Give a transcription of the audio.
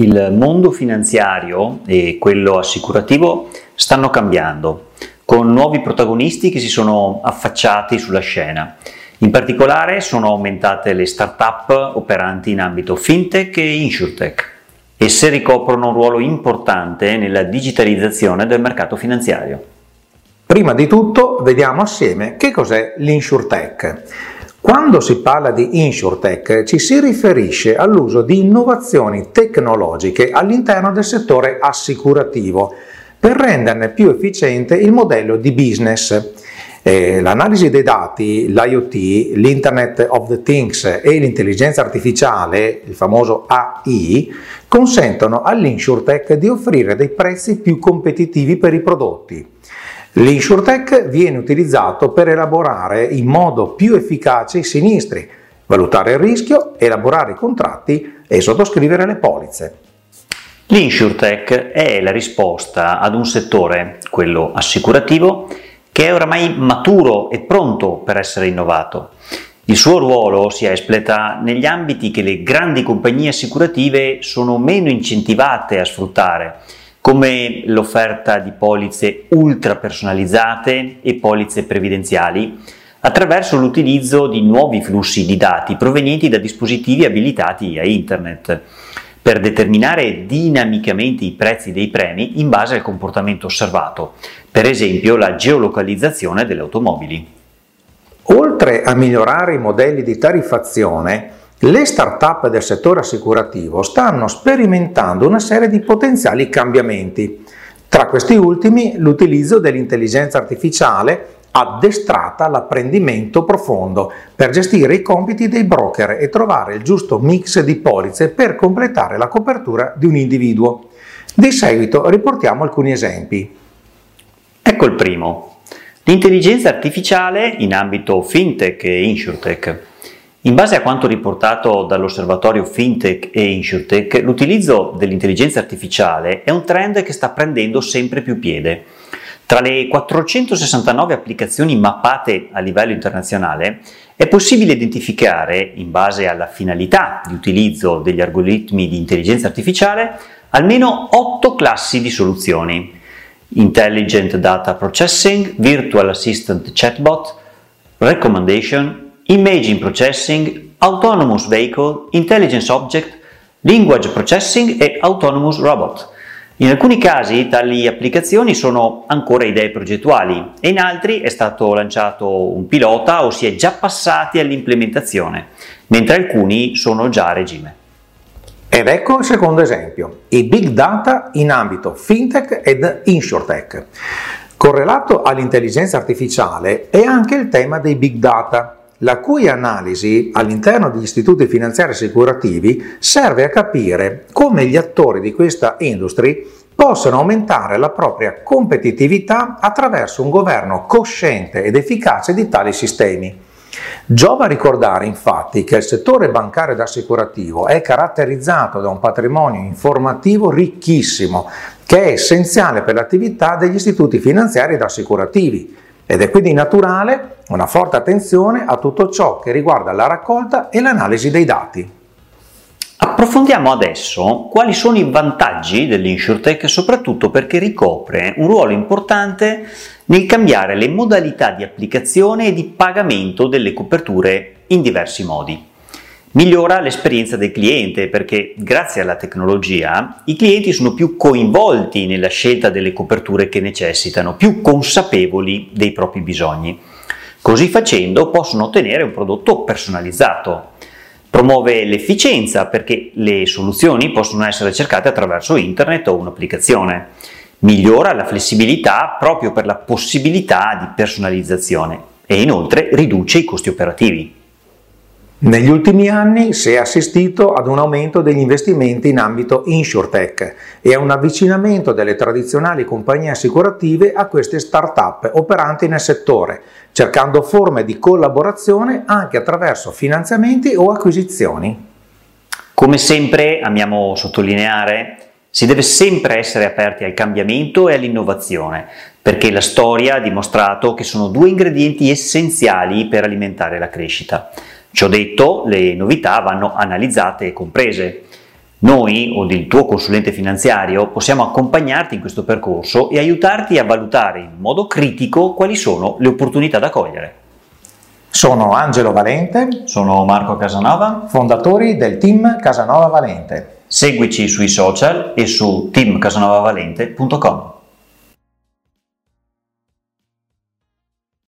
Il mondo finanziario e quello assicurativo stanno cambiando, con nuovi protagonisti che si sono affacciati sulla scena. In particolare sono aumentate le start-up operanti in ambito fintech e insurtech. Esse ricoprono un ruolo importante nella digitalizzazione del mercato finanziario. Prima di tutto vediamo assieme che cos'è l'insurtech. Quando si parla di InsurTech ci si riferisce all'uso di innovazioni tecnologiche all'interno del settore assicurativo per renderne più efficiente il modello di business. Eh, l'analisi dei dati, l'IoT, l'Internet of the Things e l'intelligenza artificiale, il famoso AI, consentono all'InsurTech di offrire dei prezzi più competitivi per i prodotti L'InsurTech viene utilizzato per elaborare in modo più efficace i sinistri, valutare il rischio, elaborare i contratti e sottoscrivere le polizze. L'InsurTech è la risposta ad un settore, quello assicurativo, che è oramai maturo e pronto per essere innovato. Il suo ruolo si espleta negli ambiti che le grandi compagnie assicurative sono meno incentivate a sfruttare, come l'offerta di polizze ultra personalizzate e polizze previdenziali, attraverso l'utilizzo di nuovi flussi di dati provenienti da dispositivi abilitati a Internet, per determinare dinamicamente i prezzi dei premi in base al comportamento osservato, per esempio la geolocalizzazione delle automobili. Oltre a migliorare i modelli di tariffazione, le start-up del settore assicurativo stanno sperimentando una serie di potenziali cambiamenti. Tra questi ultimi l'utilizzo dell'intelligenza artificiale addestrata all'apprendimento profondo per gestire i compiti dei broker e trovare il giusto mix di polizze per completare la copertura di un individuo. Di seguito riportiamo alcuni esempi. Ecco il primo. L'intelligenza artificiale in ambito fintech e insurtech. In base a quanto riportato dall'osservatorio FinTech e InsurTech, l'utilizzo dell'intelligenza artificiale è un trend che sta prendendo sempre più piede. Tra le 469 applicazioni mappate a livello internazionale è possibile identificare, in base alla finalità di utilizzo degli algoritmi di intelligenza artificiale, almeno 8 classi di soluzioni. Intelligent Data Processing, Virtual Assistant Chatbot, Recommendation, Imaging Processing, Autonomous Vehicle, Intelligence Object, Language Processing e Autonomous Robot. In alcuni casi tali applicazioni sono ancora idee progettuali e in altri è stato lanciato un pilota o si è già passati all'implementazione, mentre alcuni sono già a regime. Ed ecco il secondo esempio, i big data in ambito fintech ed insurtech. Correlato all'intelligenza artificiale è anche il tema dei big data, la cui analisi all'interno degli istituti finanziari assicurativi serve a capire come gli attori di questa industria possano aumentare la propria competitività attraverso un governo cosciente ed efficace di tali sistemi. Giova ricordare infatti che il settore bancario ed assicurativo è caratterizzato da un patrimonio informativo ricchissimo che è essenziale per l'attività degli istituti finanziari ed assicurativi ed è quindi naturale una forte attenzione a tutto ciò che riguarda la raccolta e l'analisi dei dati. Approfondiamo adesso quali sono i vantaggi dell'InsurTech, soprattutto perché ricopre un ruolo importante nel cambiare le modalità di applicazione e di pagamento delle coperture in diversi modi. Migliora l'esperienza del cliente perché grazie alla tecnologia i clienti sono più coinvolti nella scelta delle coperture che necessitano, più consapevoli dei propri bisogni. Così facendo possono ottenere un prodotto personalizzato. Promuove l'efficienza perché le soluzioni possono essere cercate attraverso internet o un'applicazione. Migliora la flessibilità proprio per la possibilità di personalizzazione e inoltre riduce i costi operativi. Negli ultimi anni si è assistito ad un aumento degli investimenti in ambito insurtech e a un avvicinamento delle tradizionali compagnie assicurative a queste start-up operanti nel settore, cercando forme di collaborazione anche attraverso finanziamenti o acquisizioni. Come sempre amiamo sottolineare, si deve sempre essere aperti al cambiamento e all'innovazione, perché la storia ha dimostrato che sono due ingredienti essenziali per alimentare la crescita. Ciò detto, le novità vanno analizzate e comprese. Noi o il tuo consulente finanziario possiamo accompagnarti in questo percorso e aiutarti a valutare in modo critico quali sono le opportunità da cogliere. Sono Angelo Valente, sono Marco Casanova, fondatori del team Casanova Valente. Seguici sui social e su teamcasanovavalente.com.